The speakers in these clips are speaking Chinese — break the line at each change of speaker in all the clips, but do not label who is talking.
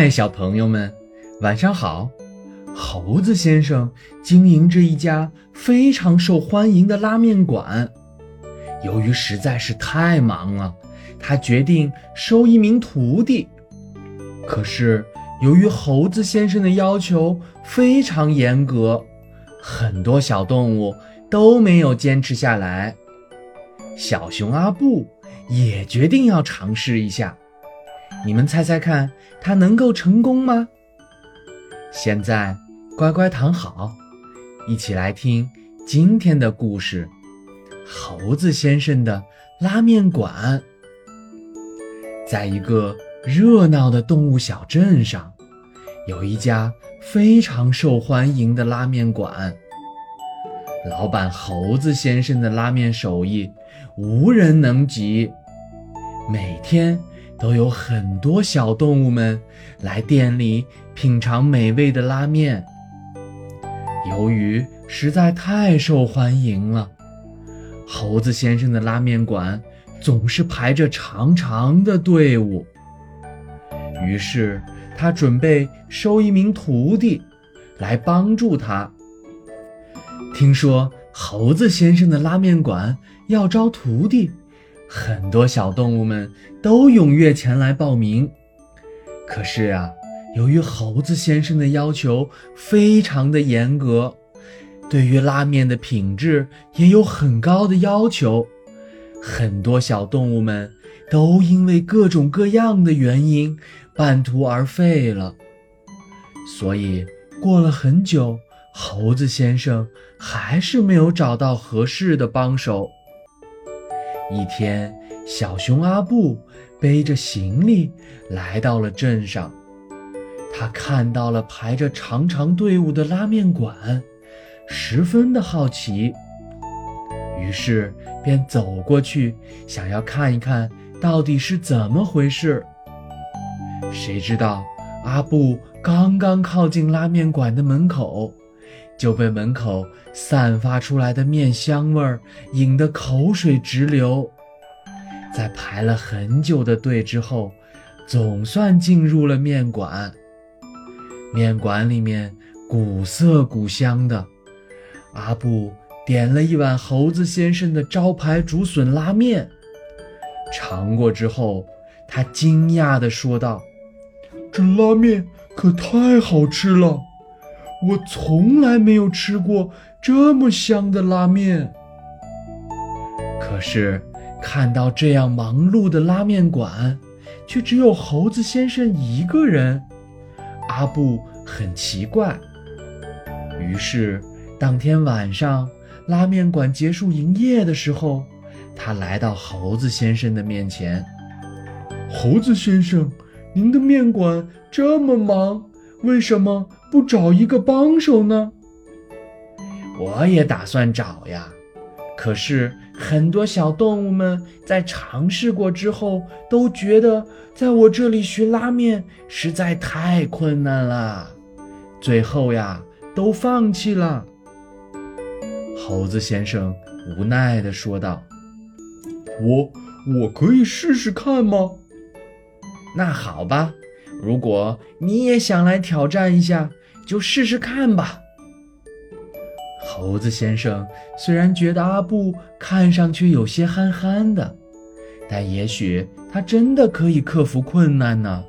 嗨，小朋友们，晚上好！猴子先生经营着一家非常受欢迎的拉面馆。由于实在是太忙了，他决定收一名徒弟。可是由于猴子先生的要求非常严格，很多小动物都没有坚持下来。小熊阿布也决定要尝试一下。你们猜猜看，他能够成功吗？现在乖乖躺好，一起来听今天的故事——猴子先生的拉面馆。在一个热闹的动物小镇上，有一家非常受欢迎的拉面馆。老板猴子先生的拉面手艺无人能及，每天。都有很多小动物们来店里品尝美味的拉面。由于实在太受欢迎了，猴子先生的拉面馆总是排着长长的队伍。于是他准备收一名徒弟来帮助他。听说猴子先生的拉面馆要招徒弟。很多小动物们都踊跃前来报名，可是啊，由于猴子先生的要求非常的严格，对于拉面的品质也有很高的要求，很多小动物们都因为各种各样的原因半途而废了。所以过了很久，猴子先生还是没有找到合适的帮手。一天，小熊阿布背着行李来到了镇上。他看到了排着长长队伍的拉面馆，十分的好奇，于是便走过去，想要看一看到底是怎么回事。谁知道，阿布刚刚靠近拉面馆的门口，就被门口散发出来的面香味儿引得口水直流。在排了很久的队之后，总算进入了面馆。面馆里面古色古香的，阿布点了一碗猴子先生的招牌竹笋拉面。尝过之后，他惊讶地说道：“这拉面可太好吃了！我从来没有吃过这么香的拉面。”可是。看到这样忙碌的拉面馆，却只有猴子先生一个人，阿布很奇怪。于是，当天晚上拉面馆结束营业的时候，他来到猴子先生的面前：“猴子先生，您的面馆这么忙，为什么不找一个帮手呢？”“我也打算找呀。”可是很多小动物们在尝试过之后，都觉得在我这里学拉面实在太困难了，最后呀都放弃了。猴子先生无奈地说道：“我我可以试试看吗？”那好吧，如果你也想来挑战一下，就试试看吧。猴子先生虽然觉得阿布看上去有些憨憨的，但也许他真的可以克服困难呢。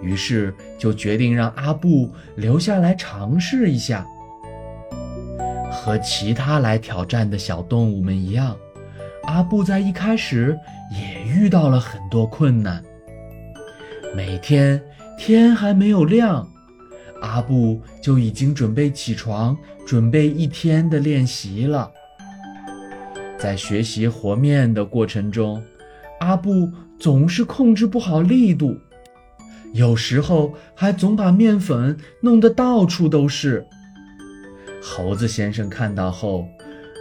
于是就决定让阿布留下来尝试一下。和其他来挑战的小动物们一样，阿布在一开始也遇到了很多困难。每天天还没有亮。阿布就已经准备起床，准备一天的练习了。在学习和面的过程中，阿布总是控制不好力度，有时候还总把面粉弄得到处都是。猴子先生看到后，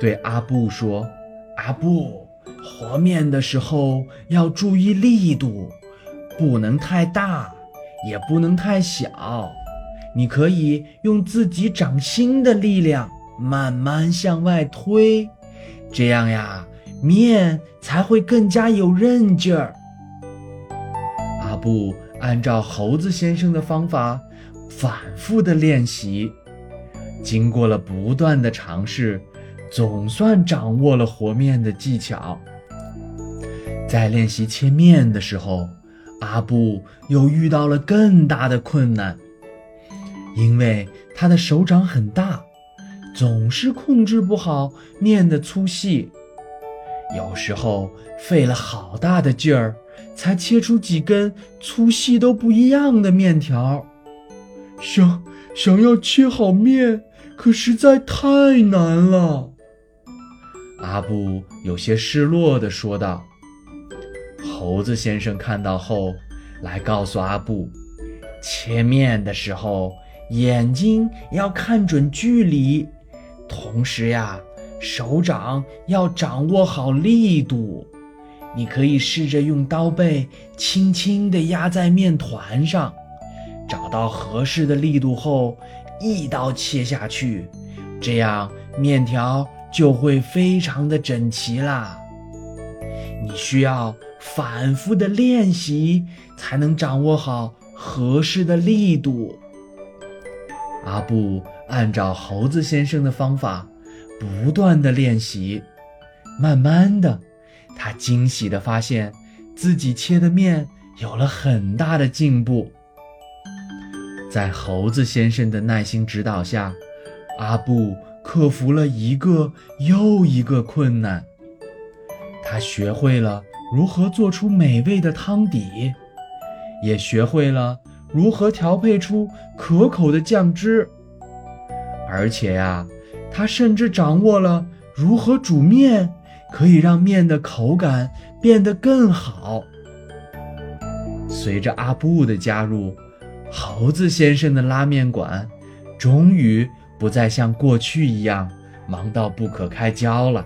对阿布说：“阿布，和面的时候要注意力度，不能太大，也不能太小。”你可以用自己掌心的力量慢慢向外推，这样呀，面才会更加有韧劲儿。阿布按照猴子先生的方法反复的练习，经过了不断的尝试，总算掌握了和面的技巧。在练习切面的时候，阿布又遇到了更大的困难，因为他的手掌很大，总是控制不好面的粗细，有时候费了好大的劲儿，才切出几根粗细都不一样的面条。
想想要切好面，可实在太难了。
阿布有些失落地说道。猴子先生看到后，来告诉阿布，切面的时候眼睛要看准距离，同时呀，手掌要掌握好力度。你可以试着用刀背轻轻地压在面团上，找到合适的力度后，一刀切下去，这样面条就会非常的整齐啦。你需要。反复的练习，才能掌握好合适的力度。阿布按照猴子先生的方法，不断的练习，慢慢的，他惊喜的发现自己切的面有了很大的进步。在猴子先生的耐心指导下，阿布克服了一个又一个困难，他学会了。如何做出美味的汤底，也学会了如何调配出可口的酱汁。而且呀，他甚至掌握了如何煮面，可以让面的口感变得更好。随着阿布的加入，猴子先生的拉面馆终于不再像过去一样忙到不可开交了。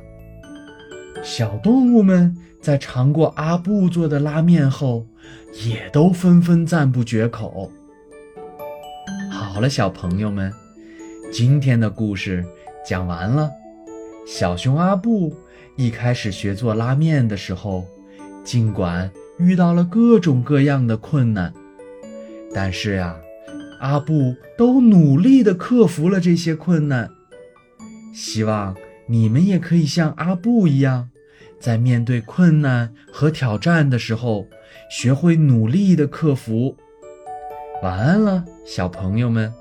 小动物们在尝过阿布做的拉面后，也都纷纷赞不绝口。好了，小朋友们，今天的故事讲完了。小熊阿布一开始学做拉面的时候，尽管遇到了各种各样的困难，但是呀，阿布都努力地克服了这些困难。希望。你们也可以像阿布一样，在面对困难和挑战的时候，学会努力的克服。晚安了，小朋友们。